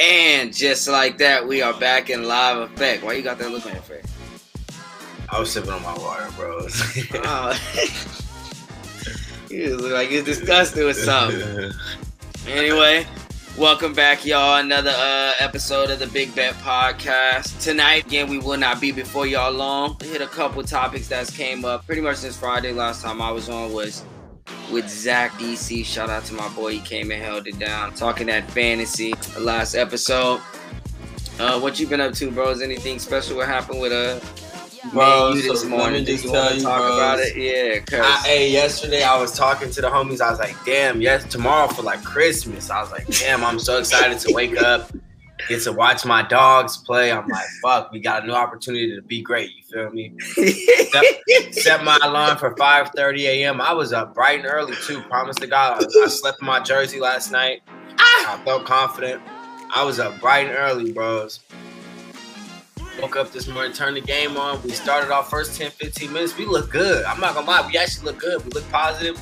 And just like that, we are back in live effect. Why you got that look on your face? I was sipping on my water, bro. oh. you look like you're disgusted with something. Anyway, welcome back, y'all. Another uh, episode of the Big Bet Podcast. Tonight, again, we will not be before y'all long. hit a couple topics that's came up pretty much since Friday. Last time I was on was with Zach DC. Shout out to my boy. He came and held it down. Talking that fantasy. The last episode. Uh, what you been up to, bros? Anything special? What happened with uh bro, you this so morning? Did you want to talk bros, about it? Yeah, cause I, hey, yesterday I was talking to the homies. I was like, damn, yes, tomorrow for like Christmas. I was like, damn, I'm so excited to wake up get to watch my dogs play. I'm like, fuck, we got a new opportunity to be great. You feel me? set, set, my alarm for 5:30 a.m. I was up bright and early too. Promise to God, I, I slept in my jersey last night. I felt confident. I was up bright and early, bros. Woke up this morning, turned the game on. We started our first 10, 15 minutes. We look good. I'm not gonna lie, we actually look good. We look positive.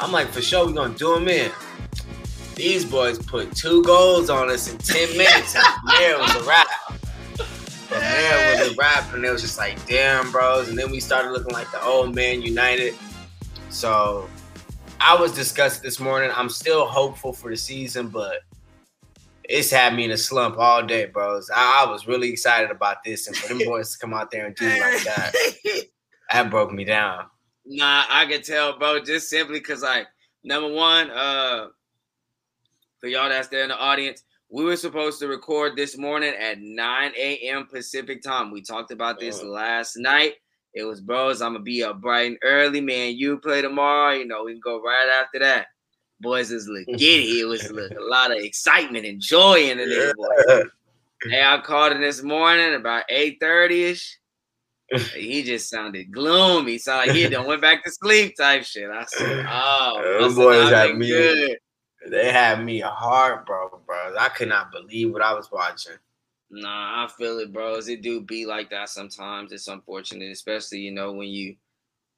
I'm like, for sure, we're gonna do them in. These boys put two goals on us in 10 minutes. and there was a wrap. From there was a wrap. And it was just like, damn, bros. And then we started looking like the old man united. So I was disgusted this morning. I'm still hopeful for the season, but it's had me in a slump all day, bros. I, I was really excited about this. And for them boys to come out there and do like that, that broke me down. Nah, I can tell, bro, just simply because, like, number one, uh, for y'all that's there in the audience, we were supposed to record this morning at 9 a.m. Pacific time. We talked about this oh. last night. It was, bros, I'm gonna be up bright and early, man. You play tomorrow, you know, we can go right after that. Boys is look giddy. It was look, a lot of excitement and joy in it. Boy. Hey, I called him this morning about 8:30ish. he just sounded gloomy. Sounded like he done went back to sleep type shit. I said, Oh, those boys had me. Good. They had me heartbroken, bro. bro. I could not believe what I was watching. Nah, I feel it, bros. It do be like that sometimes. It's unfortunate, especially you know when you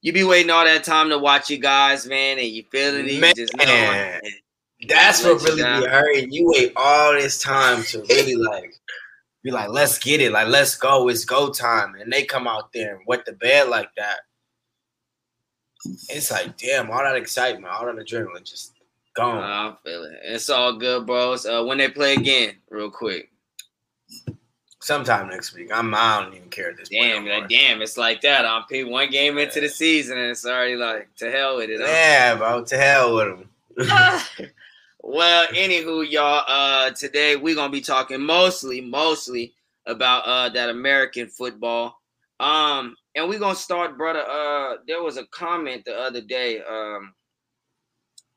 you be waiting all that time to watch you guys, man, and you feeling it. Man, you just know, that's what really be hurting. You wait all this time to really like be like, let's get it, like let's go, it's go time, and they come out there and wet the bed like that. It's like, damn, all that excitement, all that adrenaline just Gone. I feel it. It's all good, bros. Uh, when they play again, real quick. Sometime next week. I'm. I don't even care at this damn, point. Like, damn, it's like that. I'm one game into the season, and it's already like to hell with it. Yeah, bro. To hell with them. well, anywho, y'all. Uh, today we're gonna be talking mostly, mostly about uh that American football. Um, and we're gonna start, brother. Uh, there was a comment the other day. Um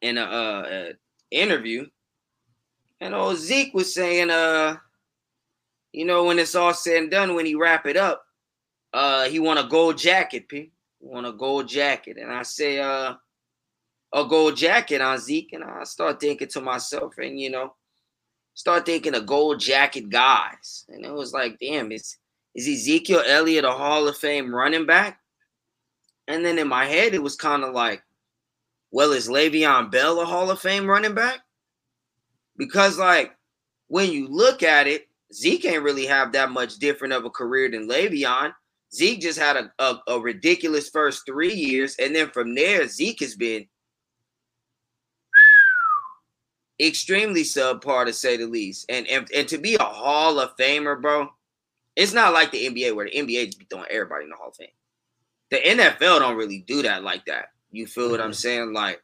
in a, uh, a interview, and old Zeke was saying, uh, you know, when it's all said and done, when he wrap it up, uh, he want a gold jacket, P. He want a gold jacket, and I say, uh, a gold jacket on Zeke, and I start thinking to myself, and you know, start thinking of gold jacket guys, and it was like, damn, is is Ezekiel Elliott a Hall of Fame running back? And then in my head, it was kind of like, well, is Le'Veon Bell a Hall of Fame running back? Because, like, when you look at it, Zeke ain't really have that much different of a career than Le'Veon. Zeke just had a, a, a ridiculous first three years, and then from there, Zeke has been extremely subpar to say the least. And, and and to be a Hall of Famer, bro, it's not like the NBA where the NBA be throwing everybody in the Hall of Fame. The NFL don't really do that like that. You feel mm-hmm. what I'm mm-hmm. saying? Like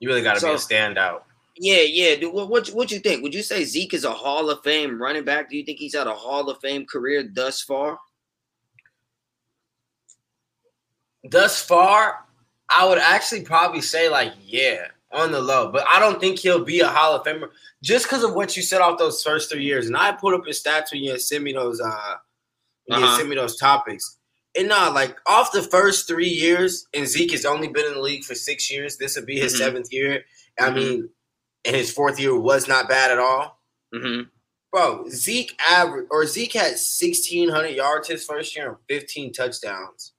you really got to so, be a standout. Yeah, yeah. Dude, what, what what you think? Would you say Zeke is a Hall of Fame running back? Do you think he's had a Hall of Fame career thus far? Thus far, I would actually probably say like yeah, on the low, but I don't think he'll be a Hall of Famer just because of what you said off those first three years. And I put up his stats when you sent me those uh, when uh-huh. you sent me those topics. And nah, like off the first three years, and Zeke has only been in the league for six years. This would be his mm-hmm. seventh year. I mm-hmm. mean, and his fourth year was not bad at all. Mm-hmm. Bro, Zeke average or Zeke had sixteen hundred yards his first year and fifteen touchdowns.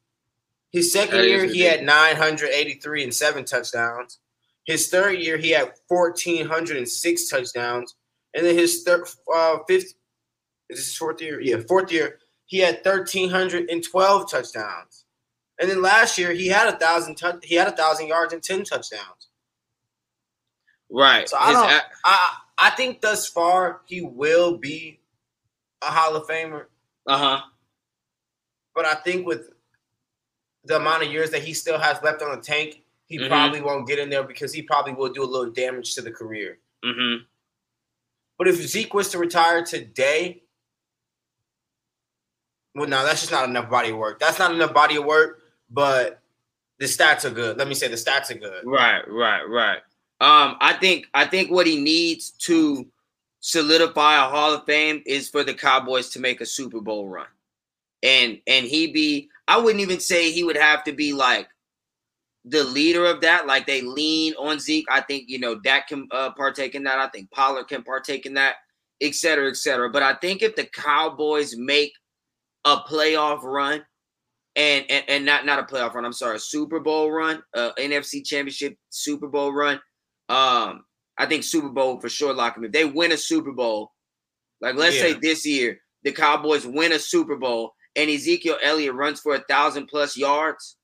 His second year, he had nine hundred eighty-three and seven touchdowns. His third year, he had fourteen hundred and six touchdowns. and then his third, uh, fifth, is this his fourth year? Yeah, fourth year. He had thirteen hundred and twelve touchdowns, and then last year he had a thousand. He had a thousand yards and ten touchdowns. Right. So I His don't. a- I I think thus far he will be a Hall of Famer, uh-huh. but I think with the amount of years that he still has left on the tank, he Mhm. probably won't get in there because he probably will do a little damage to the career. Mm-hmm. But if Zeke was to retire today, well, no, that's just not enough body work. That's not enough body work, but the stats are good. Let me say the stats are good. Right, right, right. Um, I think I think what he needs to solidify a Hall of Fame is for the Cowboys to make a Super Bowl run. And and he be I wouldn't even say he would have to be like the leader of that. Like they lean on Zeke. I think you know Dak can uh, partake in that. I think Pollard can partake in that, et cetera, et cetera. But I think if the Cowboys make a playoff run, and and, and not not a playoff run, I'm sorry, a Super Bowl run, uh, NFC Championship Super Bowl run. Um, I think Super Bowl for sure lock them. If they win a Super Bowl, like let's say this year, the Cowboys win a Super Bowl and Ezekiel Elliott runs for a thousand plus yards,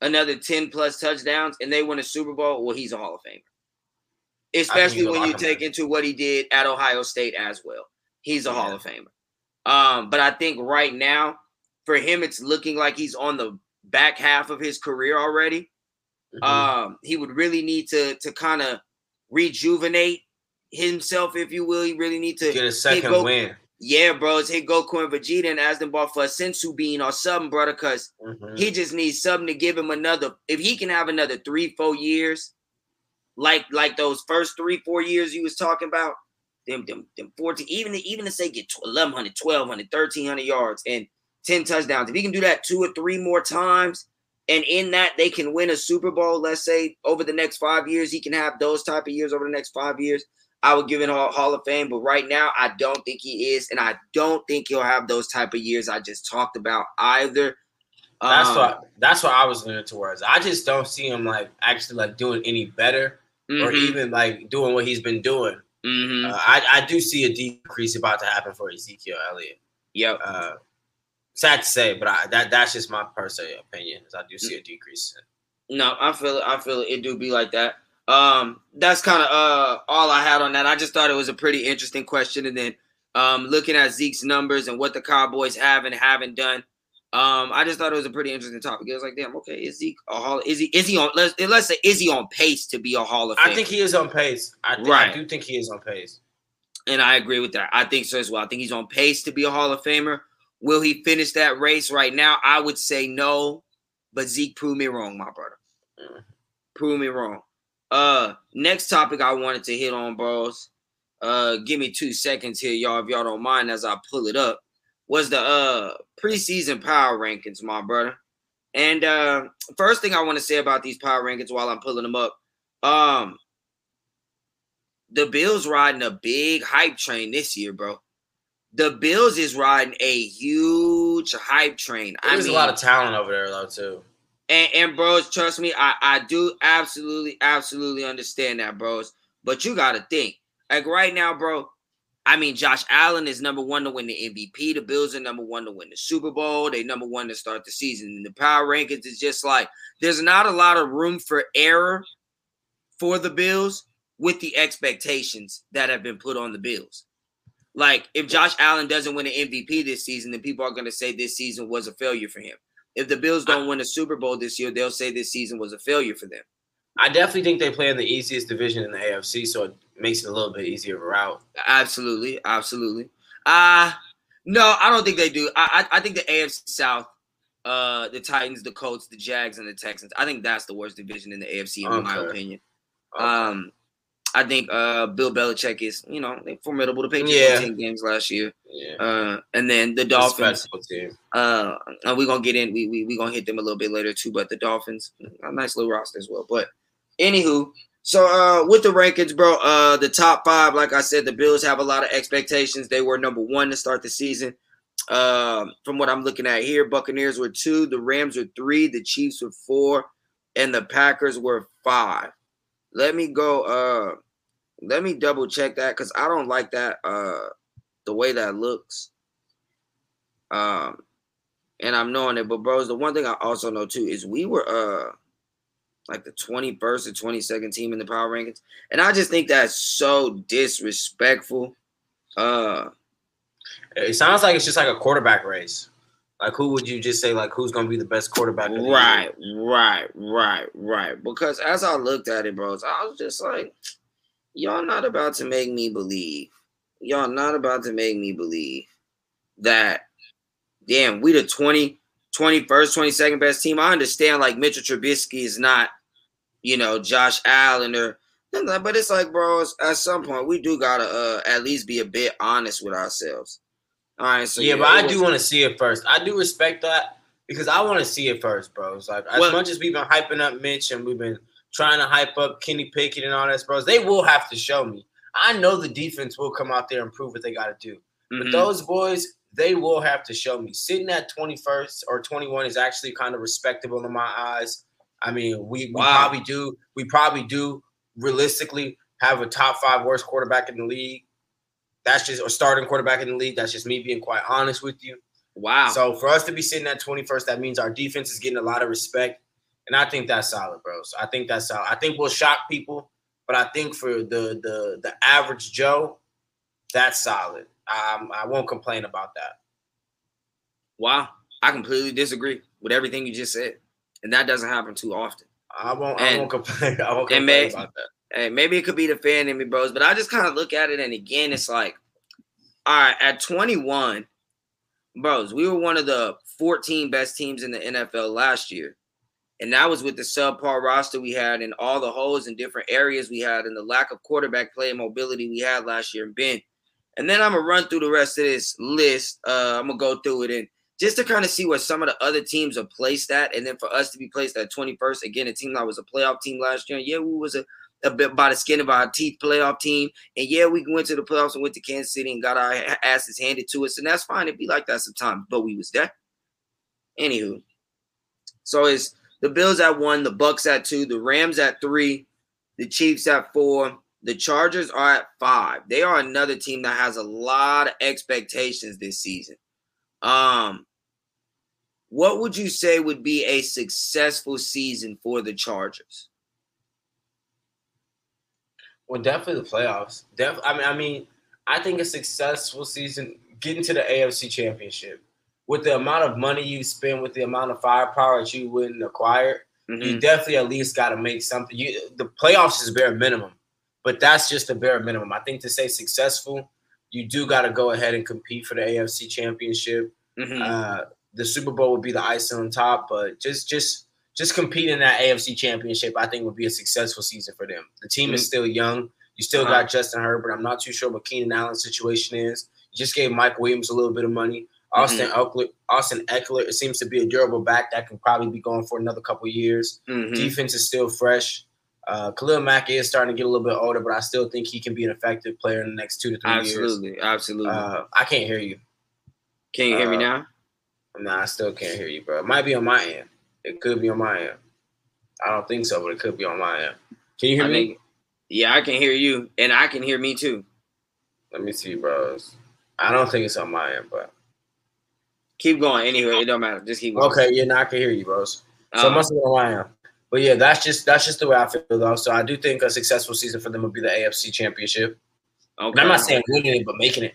another 10 plus touchdowns, and they win a Super Bowl, well, he's a Hall of Famer. Especially when you take in. into what he did at Ohio State as well. He's a Hall of Famer. Um, but I think right now, for him, it's looking like he's on the back half of his career already. Mhm. Um, he would really need to to kind of rejuvenate himself, if you will. He really need to Get a second go- win. yeah, bro. It's hit Goku and Vegeta and ask them about for a senzu bean or something, brother, because Mhm. he just needs something to give him another. If he can have another three, four years, like like those first three, four years you was talking about, them them them 14, even even to say get 1100, 1200, 1300 yards and 10 touchdowns. If he can do that two or three more times, and in that they can win a Super Bowl, let's say over the next five years, he can have those type of years over the next five years. I would give him Hall Hall of Fame, but right now I don't think he is, and I don't think he'll have those type of years I just talked about either. That's Um, what that's what I was leaning towards. I just don't see him like actually like doing any better or mhm, even like doing what he's been doing. Mhm. Uh, I, I do see a decrease about to happen for Ezekiel Elliott. Yep. Uh, sad to say, but I, that that's just my personal opinion. I do see a decrease. No, I feel it. I feel it. It do be like that. Um, that's kind of uh all I had on that. I just thought it was a pretty interesting question, and then um looking at Zeke's numbers and what the Cowboys have and haven't done. Um, I just thought it was a pretty interesting topic. It was like, damn, okay, is Zeke a hall? Is he is he on? Let's let's say is he on pace to be a Hall of Fame? I think he is on pace. I, think, Right. I do think he is on pace. and I agree with that. I think so as well. I think he's on pace to be a Hall of Famer. Will he finish that race right now? I would say no, but Zeke proved me wrong, my brother. Mm. Prove me wrong. Uh, next topic I wanted to hit on, bros. Uh, give me two seconds here, y'all, if y'all don't mind, as I pull it up. Was the uh preseason power rankings, my brother. And uh, first thing I want to say about these power rankings while I'm pulling them up, um, the Bills riding a big hype train this year, bro. The Bills is riding a huge hype train. I There's a lot of talent over there though too. and, and bros, trust me, I, I do absolutely, absolutely understand that, bros. But you gotta think. Like right now, bro. I mean, Josh Allen is number one to win the MVP. The Bills are number one to win the Super Bowl. They number one to start the season. And the power rankings is just like there's not a lot of room for error for the Bills with the expectations that have been put on the Bills. Like if Josh Allen doesn't win an MVP this season, then people are going to say this season was a failure for him. If the Bills don't win a Super Bowl this year, they'll say this season was a failure for them. I definitely think they play in the easiest division in the AFC, so makes it a little bit easier of a route. Absolutely, absolutely. Uh no, I don't think they do. I I, I think the AFC South, uh, the Titans, the Colts, the Jags, and the Texans. I think that's the worst division in the AFC, in my opinion. Okay. Um, I think uh Bill Belichick is, you know, formidable. The Patriots Yeah. ten games last year. yeah. Uh, and then the Dolphins. Uh, and we're gonna get in. We we we gonna hit them a little bit later too. But the Dolphins, a nice little roster as well. But anywho, so uh, with the rankings, bro, uh, the top five, like I said, the Bills have a lot of expectations. They were number one to start the season. Um, from what I'm looking at here, Buccaneers were two, the Rams were three, the Chiefs were four, and the Packers were five. Let me go. Uh, Let me double check that because I don't like that uh the way that looks. Um and I'm knowing it, but bros, the one thing I also know too is we were uh like the 21st or 22nd team in the power rankings. And I just think that's so disrespectful. Uh it sounds like it's just like a quarterback race. Like who would you just say like who's gonna be the best quarterback? right, right, right, right. Because as I looked at it, bros, I was just like, y'all not about to make me believe. Y'all not about to make me believe that damn, we the 20, 21st, 22nd best team. I understand like Mitchell Trubisky is not, you know, Josh Allen or but it's like, bros, at some point we do gotta uh, at least be a bit honest with ourselves. All right, so yeah, yeah but I do want to see it first. I do respect that because I want to see it first, bro. It's like as much as we've been hyping up Mitch and we've been trying to hype up Kenny Pickett and all that, bros, they will have to show me. I know the defense will come out there and prove what they got to do, mm-hmm. but those boys, they will have to show me. Sitting at 21st or 21 is actually kind of respectable in my eyes. I mean, we, we wow. probably do, we probably do realistically have a top five worst quarterback in the league. That's just a starting quarterback in the league. That's just me being quite honest with you. Wow. So for us to be sitting at 21st, that means our defense is getting a lot of respect. And I think that's solid, bro. So I think that's solid. I think we'll shock people, but I think for the the the average Joe, that's solid. I, I won't complain about that. Wow. I completely disagree with everything you just said. And that doesn't happen too often. I won't, and, I won't complain. I won't complain may, about that. Hey, maybe it could be the fan in me, bros, but I just kind of look at it, and again, it's like, all right, at 21, bros, we were one of the 14 best teams in the NFL last year. And that was with the subpar roster we had and all the holes in different areas we had and the lack of quarterback play and mobility we had last year. And Ben, and then I'm gonna run through the rest of this list. Uh, I'm gonna go through it and just to kind of see where some of the other teams are placed at, and then for us to be placed at 21st, again, a team that was a playoff team last year. Yeah, we was a a bit by the skin of our teeth playoff team. And yeah, we went to the playoffs and went to Kansas City and got our asses handed to us. And that's fine. It'd be like that sometimes, but we was there. Anywho. So it's the Bills at one, the Bucks at two, the Rams at three, the Chiefs at four, the Chargers are at five. They are another team that has a lot of expectations this season. Um, what would you say would be a successful season for the Chargers? Well, definitely the playoffs. Def- I mean, I mean, I think a successful season getting to the AFC Championship with the amount of money you spend, with the amount of firepower that you wouldn't acquire, mm-hmm. you definitely at least got to make something. You the playoffs is bare minimum, but that's just the bare minimum. I think to say successful, you do got to go ahead and compete for the AFC Championship. Mm-hmm. Uh, the Super Bowl would be the icing on top, but just just just compete in that AFC championship, I think would be a successful season for them. The team mm-hmm. is still young. You still uh-huh. got Justin Herbert. I'm not too sure what Keenan Allen's situation is. You just gave Mike Williams a little bit of money. Austin mm-hmm. Ekeler, Austin Ekeler, it seems to be a durable back that can probably be going for another couple years. Mm-hmm. Defense is still fresh. Uh, Khalil Mack is starting to get a little bit older, but I still think he can be an effective player in the next two to three absolutely, years. Absolutely, absolutely. Uh, I can't hear you. Can you hear me uh, now? Nah, I still can't hear you, bro. It might be on my end. It could be on my end. I don't think so, but it could be on my end. Can you hear I me? yeah, I can hear you, and I can hear me too. Let me see, bros. I don't think it's on my end, but keep going. Anyway, it don't matter. Just keep going. Okay, yeah, now I can hear you, bros. So um, it must be on my end. But yeah, that's just that's just the way I feel though. So I do think a successful season for them would be the AFC Championship. Okay. And I'm not saying winning it, but making it.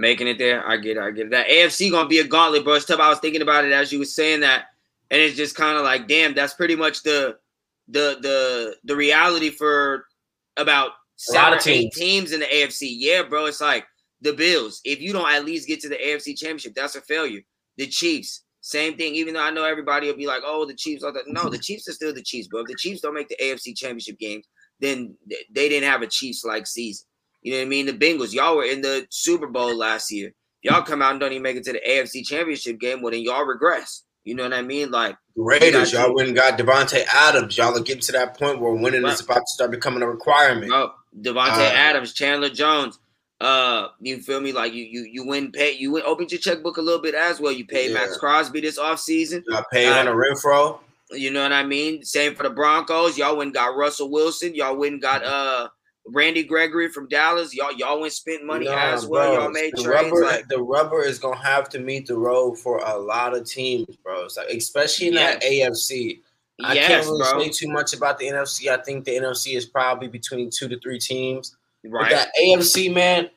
Making it there, I get it. I get it. That AFC gonna be a gauntlet, bro. It's tough. I was thinking about it as you were saying that and it's just kind of like, damn, that's pretty much the the the the reality for about seven or eight teams in the AFC. Yeah, bro, it's like the Bills. If you don't at least get to the AFC Championship, that's a failure. The Chiefs, same thing. Even though I know everybody will be like, "Oh, the Chiefs are the no." The Chiefs are still the Chiefs, bro. If the Chiefs don't make the AFC Championship games, then they didn't have a Chiefs like season. You know what I mean? The Bengals, y'all were in the Super Bowl last year. Y'all come out and don't even make it to the AFC Championship game, well then y'all regress. You know what I mean? Like Raiders, y'all went and got Davante Adams. Y'all are getting to that point where winning right. is about to start becoming a requirement. Bro, Davante uh, Adams, Chandler Jones. Uh, you feel me? Like you, you, you win pay. You went opened your checkbook a little bit as well. You paid yeah. Maxx Crosby this offseason. I paid uh, a Renfrow. You know what I mean? Same for the Broncos. Y'all went got Russell Wilson. Y'all went got uh Randy Gregory from Dallas. Y'all, y'all went spent money nah, as well. Bro, y'all made the trades. Rubber, like, the rubber is gonna have to meet the road for a lot of teams, bro. It's like, especially in yes. that AFC. I yes, can't really bro. say too much about the NFC. I think the NFC is probably between two to three teams. Right. But that AFC, man,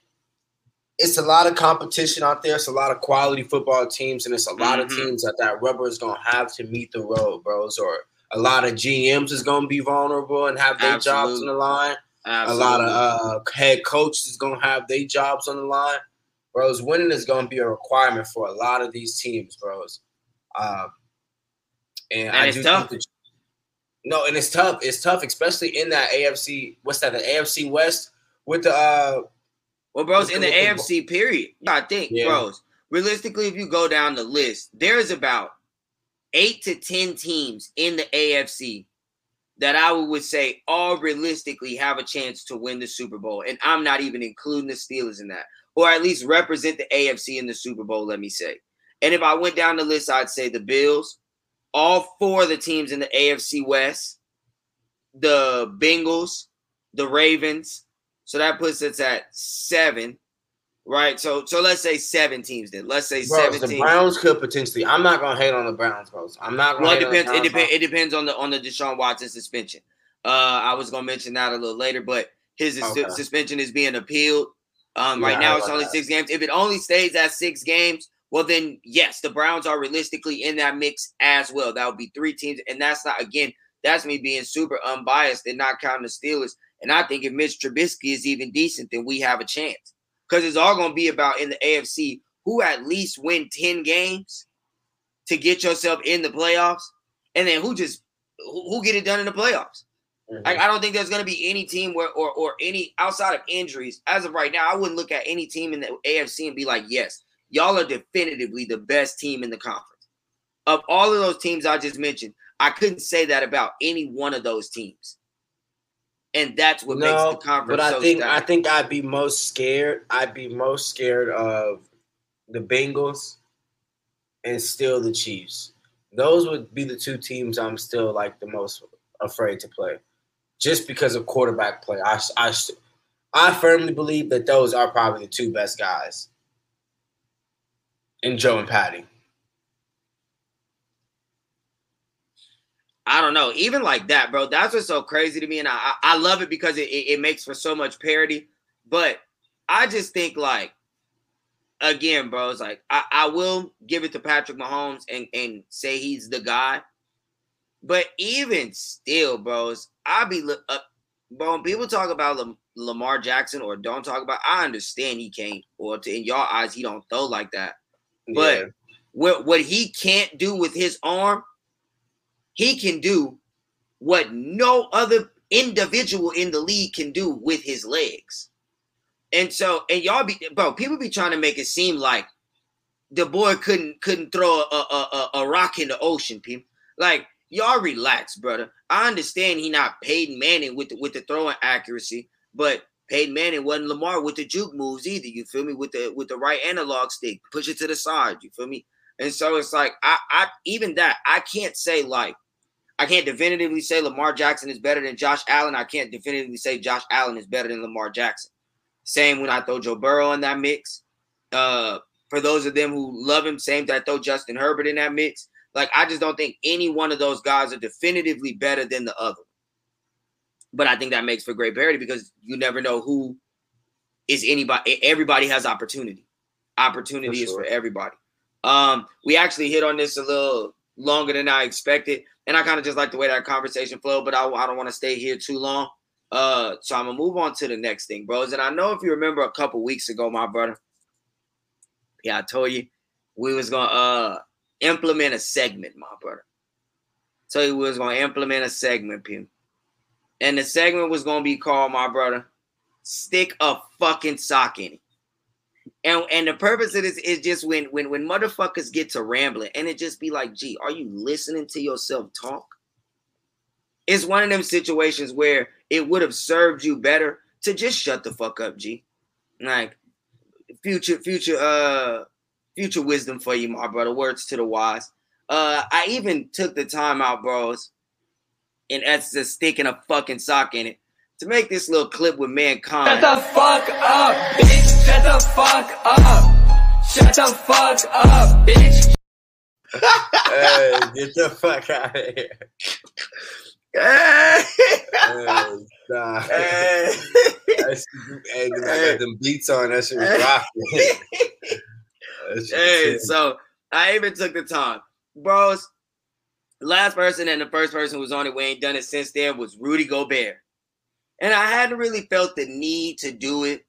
it's a lot of competition out there. It's a lot of quality football teams, and it's a lot mm-hmm. of teams that that rubber is gonna have to meet the road, bros. Or a lot of GMs is gonna be vulnerable and have their Absolutely. jobs on the line. Absolutely. A lot of uh, head coaches is gonna have their jobs on the line, bros. Winning is gonna be a requirement for a lot of these teams, bros. Um, and, and I do tough. think that, no, and it's tough. It's tough, especially in that AFC. What's that? The AFC West with the uh well, bros, in the AFC period, I think, yeah. bros, realistically, if you go down the list, there's about eight to ten teams in the AFC that I would say all realistically have a chance to win the Super Bowl. And I'm not even including the Steelers in that, or at least represent the AFC in the Super Bowl, let me say. And if I went down the list, I'd say the Bills, all four of the teams in the AFC West, the Bengals, the Ravens, so that puts us at seven, right? So so let's say seven teams then. Let's say bro, seven. The teams. Browns could potentially. I'm not gonna hate on the Browns, bro. I'm not. Well, it depends. it depends. It depends on the on the Deshaun Watson suspension. Uh, I was gonna mention that a little later, but his okay. suspension is being appealed. Um, yeah, right now it's only that. six games. If it only stays at six games, well then yes, the Browns are realistically in that mix as well. That would be three teams, and that's not again. That's me being super unbiased and not counting the Steelers. And I think if Mitch Trubisky is even decent, then we have a chance. Because it's all going to be about in the AFC who at least win 10 games to get yourself in the playoffs. And then who just who, get it done in the playoffs. Mm-hmm. Like, I don't think there's going to be any team where or or any outside of injuries as of right now. I wouldn't look at any team in the AFC and be like, yes, y'all are definitively the best team in the conference. Of all of those teams I just mentioned, I couldn't say that about any one of those teams and that's what no, makes the conference. But I so think I think I'd be most scared. I'd be most scared of the Bengals and still the Chiefs. Those would be the two teams I'm still like the most afraid to play, just because of quarterback play. I I I firmly believe that those are probably the two best guys, in Joe and Patty. I don't know, even like that, bro. That's what's so crazy to me, and I I love it because it, it, it makes for so much parody. But I just think like again, bro, it's like I, I will give it to Patrick Mahomes and and say he's the guy. But even still, bros, I be uh, bro. When people talk about Lam- Lamar Jackson or don't talk about, I understand he can't, or to, in your eyes, he don't throw like that. But yeah. what what he can't do with his arm, he can do what no other individual in the league can do with his legs. And so, and y'all be, bro, people be trying to make it seem like the boy couldn't couldn't throw a, a, a, a rock in the ocean, people. Like, y'all relax, brother. I understand he not Peyton Manning with the, with the throwing accuracy, but Peyton Manning wasn't Lamar with the juke moves either. You feel me? With the with the right analog stick, push it to the side. You feel me? And so it's like I I even that I can't say like I can't definitively say Lamar Jackson is better than Josh Allen. I can't definitively say Josh Allen is better than Lamar Jackson. Same when I throw Joe Burrow in that mix. Uh, for those of them who love him, same that I throw Justin Herbert in that mix. Like I just don't think any one of those guys are definitively better than the other. But I think that makes for great parity because you never know who is anybody. Everybody has opportunity. Opportunity for sure. is for everybody. Um, we actually hit on this a little longer than I expected. And I kind of just like the way that conversation flowed, but I, I don't want to stay here too long. Uh, so I'm gonna move on to the next thing, bros. And I know if you remember a couple weeks ago, my brother, yeah, I told you we was gonna uh implement a segment, my brother. So we was gonna implement a segment, Pim. And the segment was gonna be called, my brother, stick a fucking sock in it. And and the purpose of this is just when when when motherfuckers get to rambling and it just be like, gee, are you listening to yourself talk? It's one of them situations where it would have served you better to just shut the fuck up, G. Like future, future, uh, future wisdom for you, my brother. Words to the wise. Uh, I even took the time out, bros, and that's just sticking a fucking sock in it to make this little clip with mankind. Shut the fuck up, bitch. Shut the fuck up. Shut the fuck up, bitch. hey, get the fuck out of here. Hey, Hey, nah. hey. That shit- hey, them, hey. them beats on that shit was rocking. That shit hey, was so I even took the time, bros. Last person and the first person who was on it, we ain't done it since then, was Rudy Gobert. And I hadn't really felt the need to do it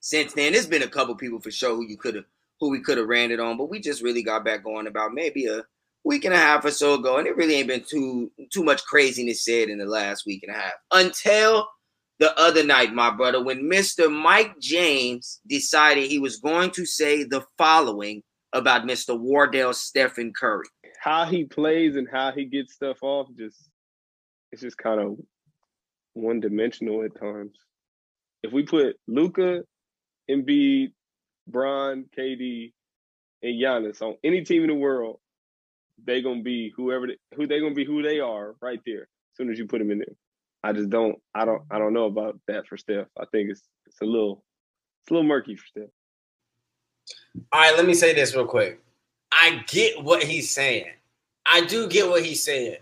since then. There's been a couple people for sure who you could have who we could have ran it on, but we just really got back going about maybe a week and a half or so ago, and it really ain't been too too much craziness said in the last week and a half until the other night, my brother, when Mr. Mike James decided he was going to say the following about Mr. Wardell Stephen Curry. how he plays and how he gets stuff off just it's just kind of one dimensional at times. If we put Luka, Embiid, Bron, KD, and Giannis on any team in the world, they gonna be whoever they, who they gonna be who they are right there. As soon as you put them in there, I just don't I don't I don't know about that for Steph. I think it's it's a little it's a little murky for Steph. All right, let me say this real quick. I get what he's saying. I do get what he's saying.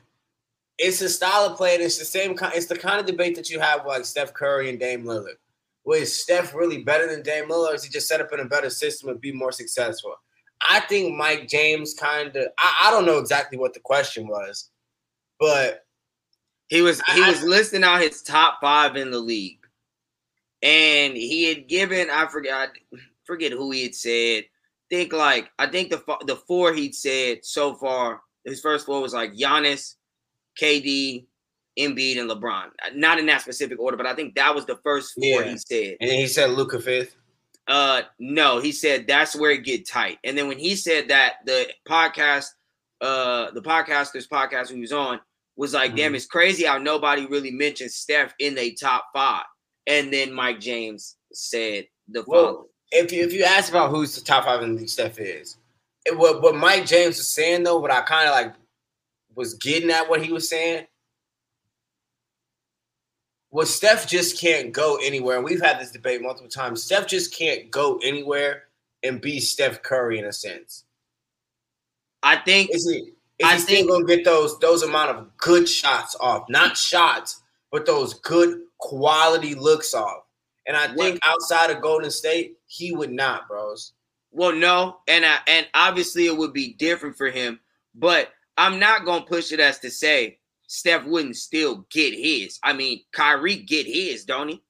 It's a style of play, and it's the same kind. It's the kind of debate that you have with like Steph Curry and Dame Lillard. Was Steph really better than Dame Lillard? Or is he just set up in a better system and be more successful? I think Mike James kind of. I, I don't know exactly what the question was, but He was he I- was listing out his top five in the league, and he had given I forgot forget who he had said. Think like I think the the four he'd said so far. His first four was like Giannis, KD, Embiid, and LeBron. Not in that specific order, but I think that was the first four Yeah. he said. and then he said Luka fifth. Uh, no, he said that's where it get tight. And then when he said that, the podcast, uh, the podcasters podcast he was on was like, "Damn, it's crazy how nobody really mentioned Steph in their top five. And then Mike James said the Well, following. if you if you ask about who's the top five in the league, Steph is. It, what what Mike James was saying though, what I kind of like was getting at what he was saying. Was Steph just can't go anywhere, and we've had this debate multiple times. Steph just can't go anywhere and be Steph Curry in a sense. I think Is he? Is I he still think- gonna get those those amount of good shots off? Not shots, but those good quality looks off. And I think outside of Golden State, he would not, bros. Well, no, and I, and obviously it would be different for him, but I'm not gonna push it as to say Steph wouldn't still get his. I mean, Kyrie get his, don't he?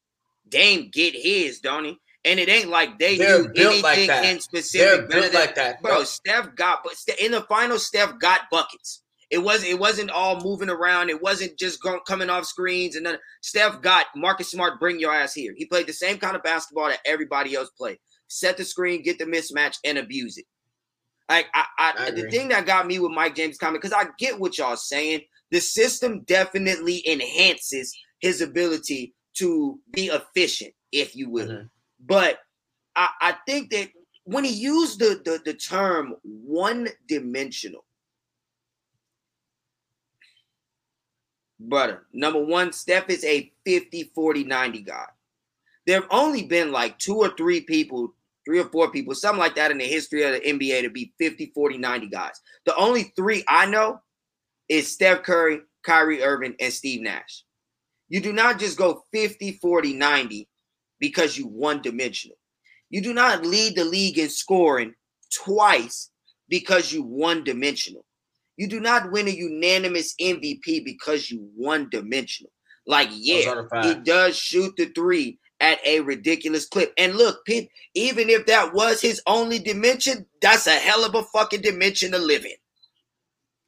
Dame get his, don't he? And it ain't like they They're do built like anything in specific. They're built like that, bro. Steph got, but in the final, Steph got buckets. It wasn't. It wasn't all moving around. It wasn't just going, coming off screens. And then Steph got Marcus Smart. Bring your ass here. He played the same kind of basketball that everybody else played. Set the screen, get the mismatch, and abuse it. Like I, I, I the thing that got me with Mike James' comment because I get what y'all saying. The system definitely enhances his ability to be efficient, if you will. Mhm. But I, I think that when he used the, the, the term one dimensional, brother, number one, Steph is a 50, 40, 90 guy. There have only been like two or three people, three or four people, something like that in the history of the NBA to be 50, 40, 90 guys. The only three I know is Steph Curry, Kyrie Irving, and Steve Nash. You do not just go 50, 40, 90 because you one dimensional. You do not lead the league in scoring twice because you one dimensional. You do not win a unanimous MVP because you one dimensional. Like, yeah, he does shoot the three at a ridiculous clip. And look, Pete, even if that was his only dimension, that's a hell of a fucking dimension to live in.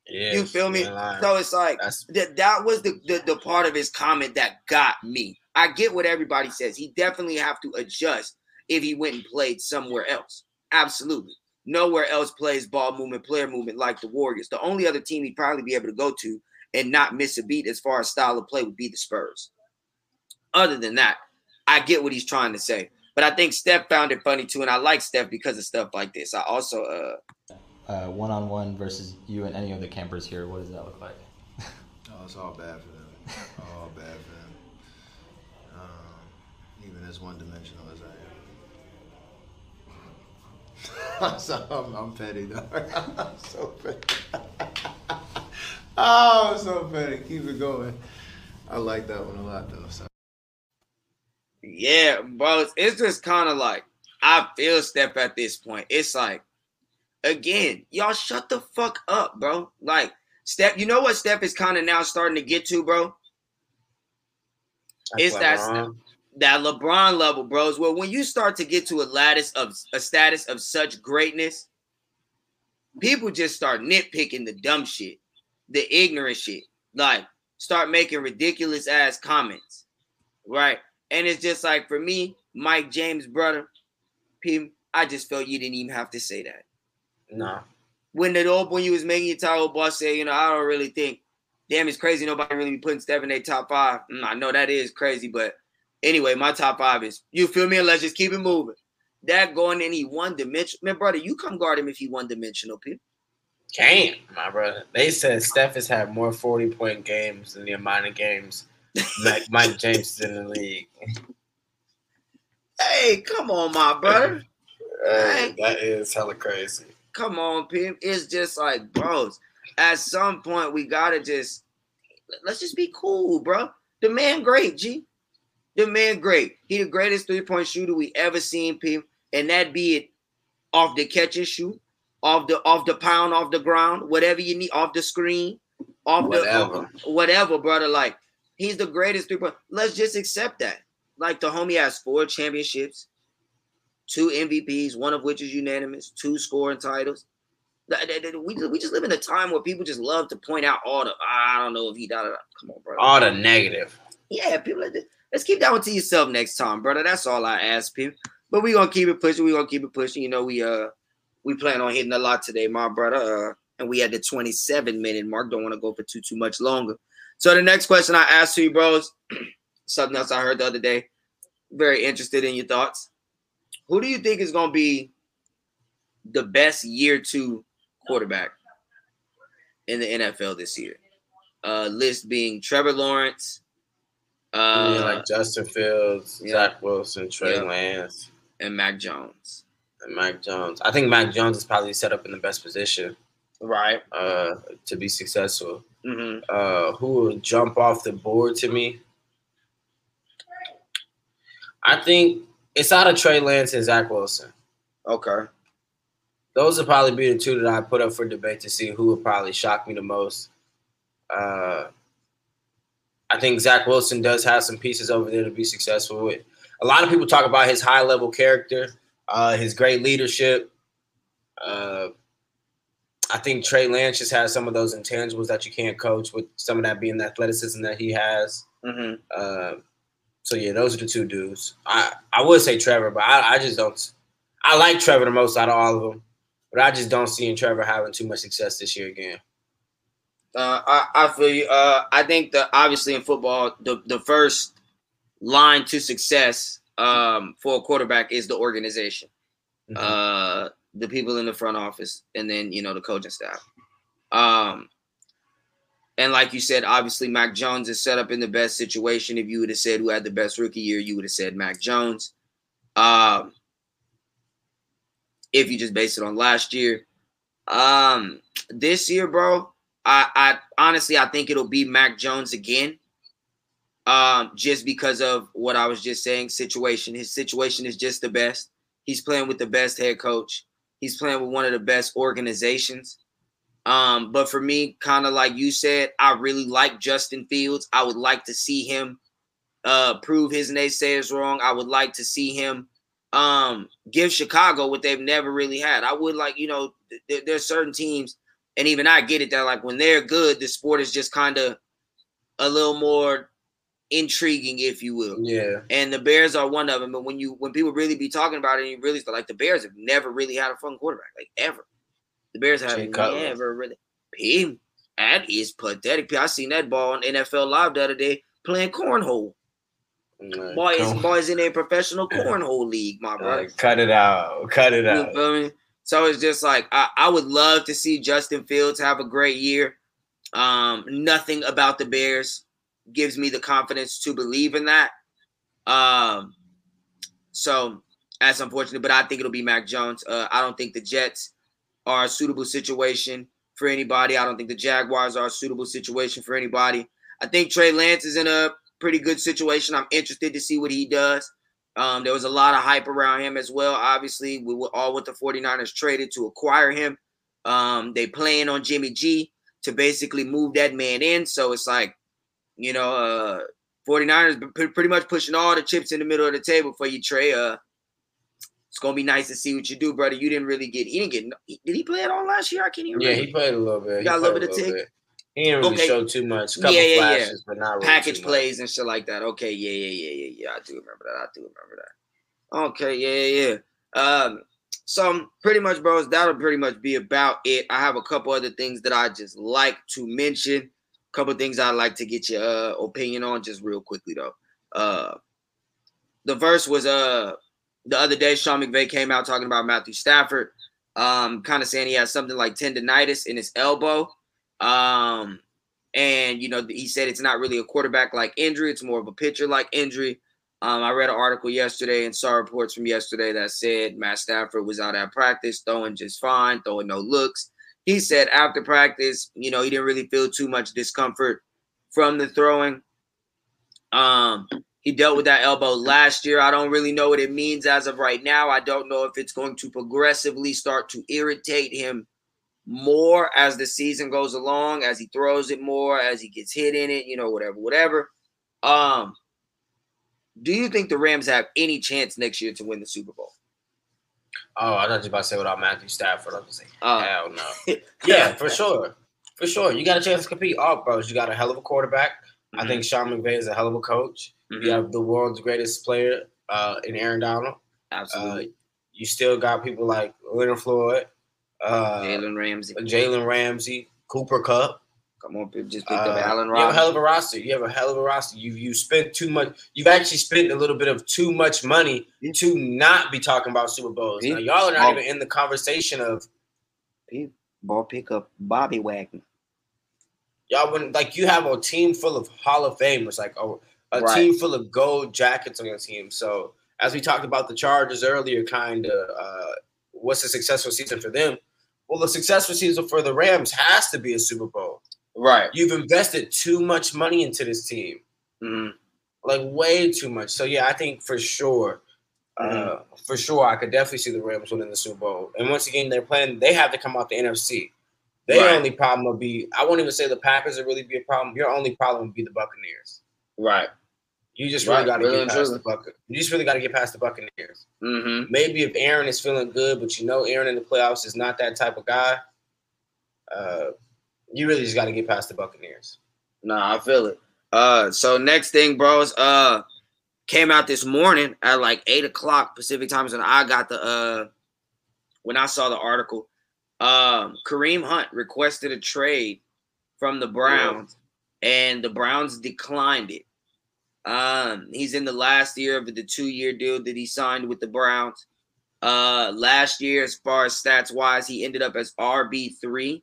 Yes, you feel me? So it's like that that was the, the the part of his comment that got me. I get what everybody says. He definitely have to adjust if he went and played somewhere else. Absolutely. Nowhere else plays ball movement, player movement like the Warriors. The only other team he'd probably be able to go to and not miss a beat as far as style of play would be the Spurs. Other than that, I get what he's trying to say. But I think Steph found it funny too, and I like Steph because of stuff like this. I also uh uh, one-on-one versus you and any of the campers here, what does that look like? Oh, it's all bad for them. All bad for them. even as one dimensional as I am. so I'm, I'm petty though. I'm so petty. oh, I'm so petty. Keep it going. I like that one a lot though. So. Yeah, bro. It's, it's just kind of like I feel Steph at this point. It's like, again, y'all shut the fuck up, bro. Like Steph, you know what Steph is kind of now starting to get to, bro? That's It's that that LeBron level, bros. Well, when you start to get to a lattice of a status of such greatness, people just start nitpicking the dumb shit, the ignorant shit. Like start making ridiculous ass comments, right? And it's just like for me, Mike James' brother, P, I just felt you didn't even have to say that. No. When the old when you was making your title boss say, you know, I don't really think, damn, it's crazy. Nobody really be putting Steph in their top five. Mm, I know that is crazy, but anyway, my top five is you feel me? And let's just keep it moving. That going any one dimension, man, brother. You come guard him if he one dimensional, P. Can't, my brother. They said Steph has had more 40 point games than the amount of games Mike, Mike James is in the league. Hey, come on, my brother. Hey, that is hella crazy. Come on, Pim. It's just like, bros. At some point, we gotta just let's just be cool, bro. The man great, G. The man great. He the greatest three point shooter we ever seen, Pim. And that be it off the catch and shoot, off the off the pound, off the ground, whatever you need, off the screen, off Whatever. the whatever, brother. Like he's the greatest three point. Let's just accept that. Like the homie has four championships, two MVPs, one of which is unanimous, two scoring titles. We just, we just live in a time where people just love to point out all the I don't know if he da da da. Come on, bro. All the negative. Yeah, people. like. Let's keep that one to yourself next time, brother. That's all I ask people. But we gonna keep it pushing. We gonna keep it pushing. You know, we uh we plan on hitting a lot today, my brother. Uh, and we had the 27 minute mark. Don't want to go for too too much longer. So the next question I asked to you, bros, something else I heard the other day. Very interested in your thoughts. Who do you think is gonna be the best year two quarterback in the NFL this year? Uh, list being Trevor Lawrence, uh, Yeah, like Justin Fields, yeah. Zach Wilson, Trey Yeah. Lance, and Mac Jones. and Mac Jones. I think Mac Jones is probably set up in the best position Right. uh, to be successful. hmm Uh, who will jump off the board to me? I think it's out of Trey Lance and Zach Wilson. Okay. Those would probably be the two that I put up for debate to see who would probably shock me the most. Uh, I think Zach Wilson does have some pieces over there to be successful with. A lot of people talk about his high level character, uh, his great leadership. Uh, I think Trey Lance just has some of those intangibles that you can't coach, with some of that being the athleticism that he has. hmm Uh, so yeah, those are the two dudes. I I would say Trevor, but I, I just don't. I like Trevor the most out of all of them, but I just don't see in Trevor having too much success this year again. Uh, I, I feel you. Uh, I think that obviously in football, the, the first line to success um, for a quarterback is the organization, Mm-hmm. uh, the people in the front office, and then you know the coaching staff. Um, and like you said, obviously Mac Jones is set up in the best situation. If you would have said who had the best rookie year, you would have said Mac Jones. Um, if you just base it on last year, um, this year, bro, I, I honestly I think it'll be Mac Jones again. Um, just because of what I was just saying, situation. His situation is just the best. He's playing with the best head coach. He's playing with one of the best organizations. Um, but for me, kind of like you said, I really like Justin Fields. I would like to see him uh prove his naysayers wrong. I would like to see him um give Chicago what they've never really had. I would like, you know, th- there's certain teams and even I get it that like when they're good, the sport is just kind of a little more intriguing, if you will. Yeah, And the Bears are one of them. But when you when people really be talking about it, and you really like the Bears have never really had a fun quarterback, like ever. The Bears have Jay Cutler. never really. P, that is pathetic. P, I seen that ball on NFL Live the other day playing cornhole. Like, Boy, is come- boys in a professional cornhole league, my brother. like, cut it out, cut it You out. feel me? So it's just like I, I would love to see Justin Fields have a great year. Um, nothing about the Bears gives me the confidence to believe in that. Um, so that's unfortunate. But I think it'll be Mac Jones. Uh, I don't think the Jets are a suitable situation for anybody. I don't think the Jaguars are a suitable situation for anybody. I think Trey Lance is in a pretty good situation. I'm interested to see what he does. Um, there was a lot of hype around him as well. Obviously, we were all with the 49ers traded to acquire him. Um, they plan on Jimmy G to basically move that man in. So it's like, you know, uh 49ers pretty much pushing all the chips in the middle of the table for you, Trey. Uh it's gonna be nice to see what you do, brother. You didn't really get he didn't get did he play it all last year? I can't even Yeah, remember. he played a little bit. You got He a little bit of tick? He didn't really Okay. show too much. A couple Yeah, yeah, yeah. flashes, but not really package too much. plays and shit like that. Okay, yeah, yeah, yeah, yeah, yeah. I do remember that. I do remember that. Okay, yeah, yeah, yeah. Um, so pretty much, bros, that'll pretty much be about it. I have a couple other things that I just like to mention. Couple things I'd like to get your uh, opinion on, just real quickly though. Uh, the verse was uh the other day. Sean McVay came out talking about Matthew Stafford, um, kind of saying he has something like tendonitis in his elbow. Um, and you know he said it's not really a quarterback like injury; it's more of a pitcher like injury. Um, I read an article yesterday and saw reports from yesterday that said Matt Stafford was out at practice, throwing just fine, throwing no looks. He said after practice, you know, he didn't really feel too much discomfort from the throwing. Um, he dealt with that elbow last year. I don't really know what it means as of right now. I don't know if it's going to progressively start to irritate him more as the season goes along, as he throws it more, as he gets hit in it, you know, whatever, whatever. Um, do you think the Rams have any chance next year to win the Super Bowl? Oh, I thought you were about to say without Matthew Stafford. I was saying, Uh, hell no. Yeah, for sure. For sure. You got a chance to compete. All bros, you got a hell of a quarterback. I Mhm. think Sean McVay is a hell of a coach. Mhm. You have the world's greatest player uh, in Aaron Donald. Absolutely. Uh, you still got people like Leonard Floyd, uh, Jalen Ramsey. Jalen Ramsey, Cooper Kupp. Come on, people just picked Uh, up Allen you have a hell of a roster. You have a hell of a roster. You you spent too much. You've actually spent a little bit of too much money to not be talking about Super Bowls. Now y'all are not even in the conversation of Ball pickup Bobby Wagner. y'all wouldn't like you have a team full of Hall of Famers, like a, a Right. team full of gold jackets on your team. So as we talked about the Chargers earlier, kind of uh, what's a successful season for them? Well, the successful season for the Rams has to be a Super Bowl. Right. You've invested too much money into this team, hmm like way too much. So yeah, I think for sure. Uh, for sure, I could definitely see the Rams winning the Super Bowl. And once again, they're playing. They have to come out the NFC. Their Right. only problem will be. I won't even say the Packers will really be a problem. Your only problem would be the Buccaneers. Right. You just really Right, got to really get past the Buc. You just really got to get past the Buccaneers. hmm Maybe if Aaron is feeling good, but you know Aaron in the playoffs is not that type of guy. Uh, you really just got to get past the Buccaneers. Nah, I feel it. Uh, so next thing, bros, uh, came out this morning at like eight o'clock Pacific time. And I got the uh, when I saw the article, um, Kareem Hunt requested a trade from the Browns, and the Browns declined it. Um, he's in the last year of the two-year deal that he signed with the Browns. Uh, last year, as far as stats wise, he ended up as RB three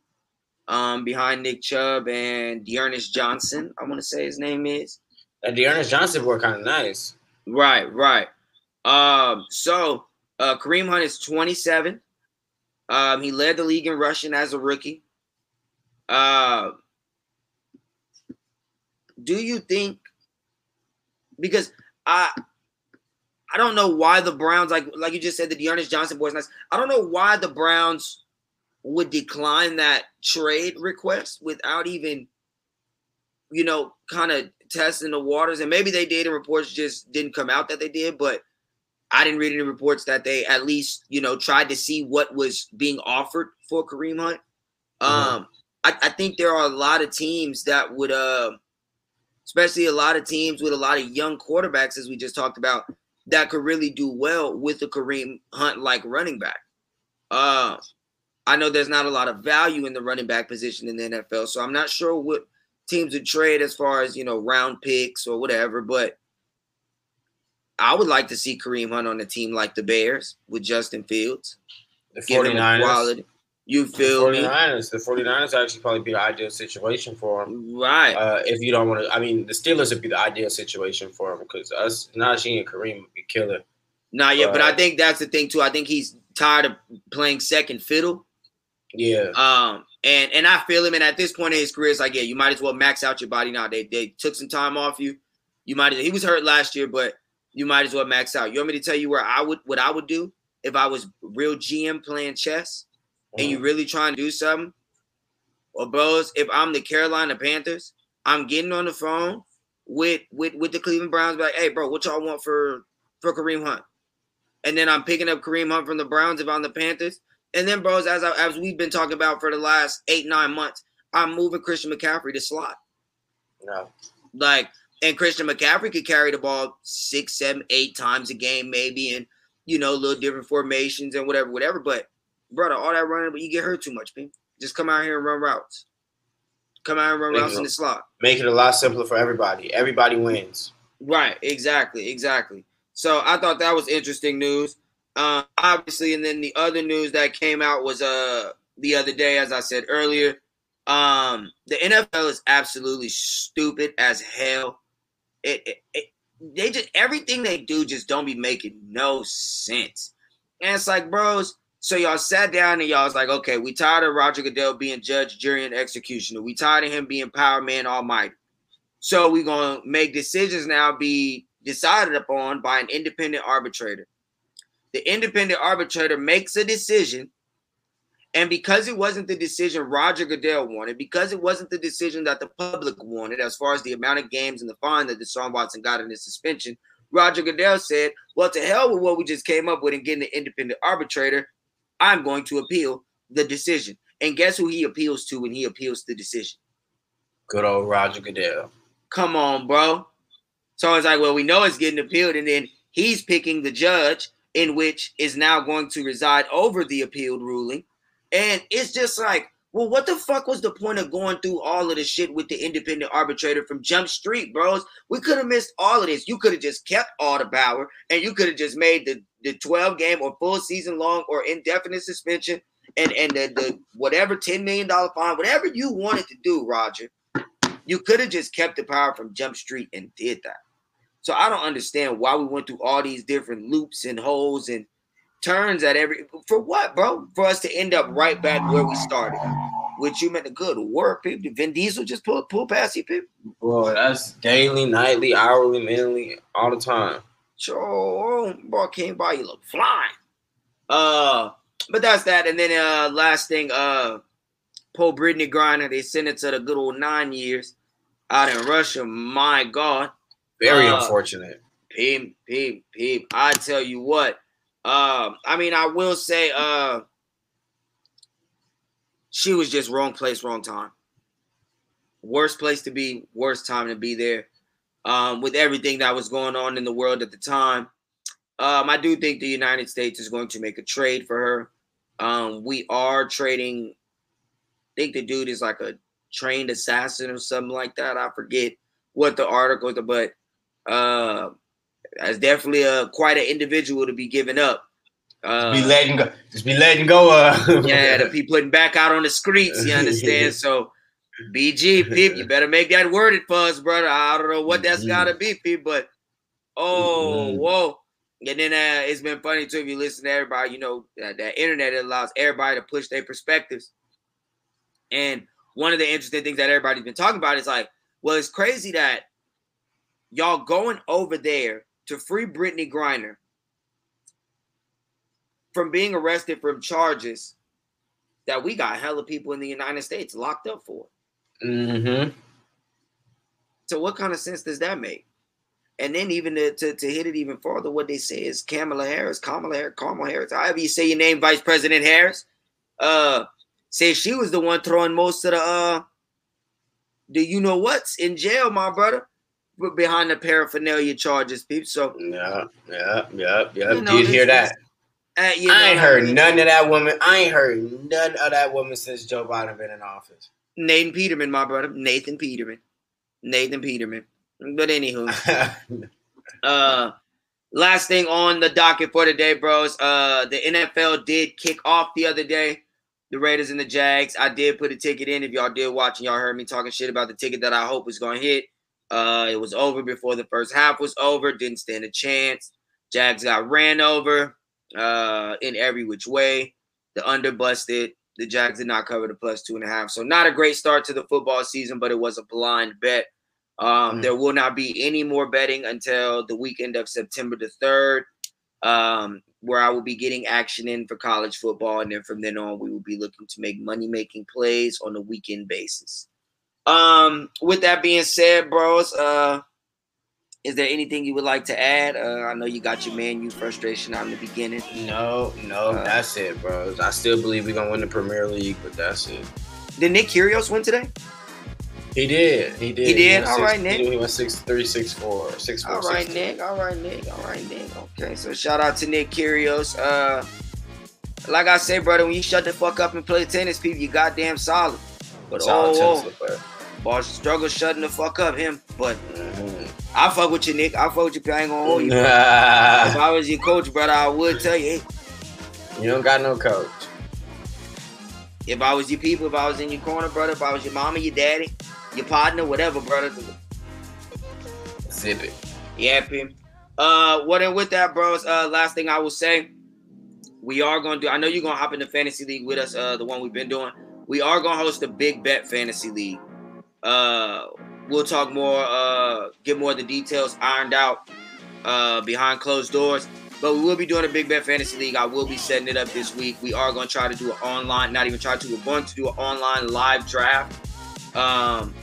um, behind Nick Chubb and D'Ernest Johnson. I want to say his name is. And D'Ernest Johnson were kind of nice. Right, right. Um, so uh, Kareem Hunt is 27. Um, he led the league in rushing as a rookie. Uh, do you think? Because I, I don't know why the Browns like like you just said the D'Ernest Johnson boys nice. I don't know why the Browns would decline that trade request without even, you know, kind of testing the waters. And maybe they did, and reports just didn't come out that they did. But I didn't read any reports that they at least, you know, tried to see what was being offered for Kareem Hunt. Um, I, I think there are a lot of teams that would, uh, especially a lot of teams with a lot of young quarterbacks, as we just talked about, that could really do well with a Kareem Hunt like running back. Uh, I know there's not a lot of value in the running back position in the NFL, so I'm not sure what teams would trade as far as you know round picks or whatever. But I would like to see Kareem Hunt on a team like the Bears with Justin Fields. The Give 49ers. quality. You feel me? 49ers. The 49ers actually probably be the ideal situation for him. Right. Uh, if you don't want to, I mean, the Steelers would be the ideal situation for him because us, Najee and Kareem would be killer. Not yet, but I think that's the thing too. I think he's tired of playing second fiddle. Yeah. Um, and and I feel him. And at this point in his career, it's like, yeah, you might as well max out your body now. They they took some time off you. You might he was hurt last year, but you might as well max out. You want me to tell you where I would what I would do if I was real GM playing chess and you really trying to do something? Well, bros, if I'm the Carolina Panthers, I'm getting on the phone with with with the Cleveland Browns, like, hey, bro, what y'all want for for Kareem Hunt? And then I'm picking up Kareem Hunt from the Browns if I'm the Panthers. And then, bros, as I, as we've been talking about for the last eight nine months, I'm moving Christian McCaffrey to slot. No. Like, and Christian McCaffrey could carry the ball six, seven, eight times a game, maybe, and you know, little different formations and whatever, whatever. But brother, all that running, but you get hurt too much, man. Just come out here and run routes. Come out and run Make routes it- in the slot. Make it a lot simpler for everybody. Everybody wins. Right, exactly, exactly. So I thought that was interesting news. Uh, obviously, and then the other news that came out was uh the other day, as I said earlier, um, the NFL is absolutely stupid as hell. It, it, it they just everything they do just don't be making no sense. And it's like, bros, so y'all sat down and y'all was like, okay, we tired of Roger Goodell being judge, jury, and executioner. We tired of him being power man almighty. So we're gonna make decisions now be decided upon by an independent arbitrator. The independent arbitrator makes a decision, and because it wasn't the decision Roger Goodell wanted, because it wasn't the decision that the public wanted, as far as the amount of games and the fine that Deshaun Watson got in his suspension, Roger Goodell said, "Well, to hell with what we just came up with and getting the independent arbitrator. I'm going to appeal the decision." And guess who he appeals to when he appeals the decision? Good old Roger Goodell. Come on, bro. So it's like, well, we know it's getting appealed, and then he's picking the judge in which is now going to reside over the appealed ruling. And it's just like, well, what the fuck was the point of going through all of the shit with the independent arbitrator from Jump Street, bros? We could have missed all of this. You could have just kept all the power, and you could have just made the, the 12 game or full season long or indefinite suspension and, and the, the whatever $10 million fine, whatever you wanted to do, Roger. You could have just kept the power from Jump Street and did that. So I don't understand why we went through all these different loops and holes and turns at every for what, bro? For us to end up right back where we started. Which you meant a good work, people. Vin Diesel just pull pull past you, people? Boy, that's daily, nightly, hourly, minutely, all the time. Sure, bro came by, you look flying. Uh, but that's that. And then uh, last thing, uh, Paul Brittany Griner, they sent it to the good old nine years out in Russia. My God. Very Uh, unfortunate. Peep, peep, peep. I tell you what. Um, I mean, I will say, uh, she was just wrong place, wrong time. Worst place to be, worst time to be there. Um, with everything that was going on in the world at the time, um, I do think the United States is going to make a trade for her. Um, we are trading. I think the dude is like a trained assassin or something like that. I forget what the article, was, but uh, that's definitely a quite an individual to be giving up. Uh, be letting go. Just be letting go. Uh, yeah, to be putting back out on the streets. You understand? So, BG, peep, you better make that worded for us, brother. I don't know what that's gotta be, peep, but oh, Mhm. whoa. And then uh, it's been funny too if you listen to everybody. You know that, that internet allows everybody to push their perspectives. And one of the interesting things that everybody's been talking about is like, well, it's crazy that y'all going over there to free Brittany Griner from being arrested from charges that we got hella people in the United States locked up for. hmm So what kind of sense does that make? And then even to, to, to hit it even farther, what they say is Kamala Harris, Kamala Harris, Kamala Harris, however you say your name, Vice President Harris, uh, say she was the one throwing most of the uh the you know what's in jail, my brother, behind the paraphernalia charges, people. So Yeah, yeah, yeah, yeah. You know, Did hear that? uh, you I ain't know, heard none of that woman. I ain't heard none of that woman since Joe Biden been in office. Nathan Peterman, my brother, Nathan Peterman, Nathan Peterman. But anywho, uh last thing on the docket for today bros uh the nfl did kick off the other day the raiders and the jags i did put a ticket in if y'all did watch and y'all heard me talking shit about the ticket that i hope was gonna hit uh it was over before the first half was over didn't stand a chance Jags got ran over uh, in every which way. The under busted. The Jags did not cover the plus two and a half. So not a great start to the football season, but it was a blind bet. Um, Mm. There will not be any more betting until the weekend of September the third, um, where I will be getting action in for college football, and then from then on, we will be looking to make money making plays on a weekend basis. Um, with that being said, bros, uh, is there anything you would like to add? Uh, I know you got your man, you frustration out in the beginning. No, no, Uh, that's it, bros. I still believe we're gonna win the Premier League, but that's it. Did Nick Kyrgios win today? He did. He did. He did? went All six- right, Nick. He went six three, six four, six four. All six right, two. Nick. All right, Nick. All right, Nick. Okay, so shout out to Nick Kyrgios. Uh, like I said, brother, when you shut the fuck up and play tennis, people, you goddamn solid. But Solid oh, boss struggle shutting the fuck up him. But. I fuck with you, Nick. I fuck with you. I ain't gonna hold you. If I was your coach, brother, I would tell you, hey, you don't got no coach. if I was your people, if I was in your corner, brother, if I was your mama, your daddy, your partner, whatever, brother, Zip it. Yep. him. Uh, what and with that, bros. Uh, last thing I will say, we are gonna do. I know you're gonna hop in the fantasy league with us. Uh, the one we've been doing. We are gonna host a big bet fantasy league. Uh, we'll talk more. Uh, get more of the details ironed out. Uh, behind closed doors. But we will be doing a big bet fantasy league. I will be setting it up this week. We are going to try to do an online, not even try to, we're going to do an online live draft. Um,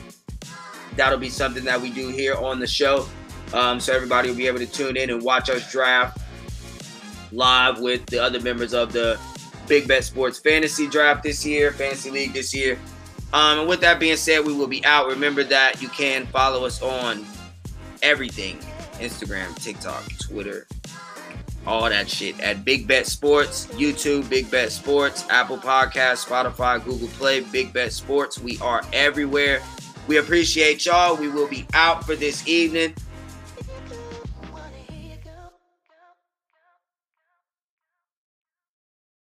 that'll be something that we do here on the show. Um, so everybody will be able to tune in and watch us draft live with the other members of the Big Bet Sports Fantasy Draft this year, Fantasy League this year. Um, and with that being said, we will be out. Remember that you can follow us on everything Instagram, TikTok, Twitter, all that shit at Big Bet Sports, YouTube, Big Bet Sports, Apple Podcasts, Spotify, Google Play, Big Bet Sports. We are everywhere. We appreciate y'all. We will be out for this evening.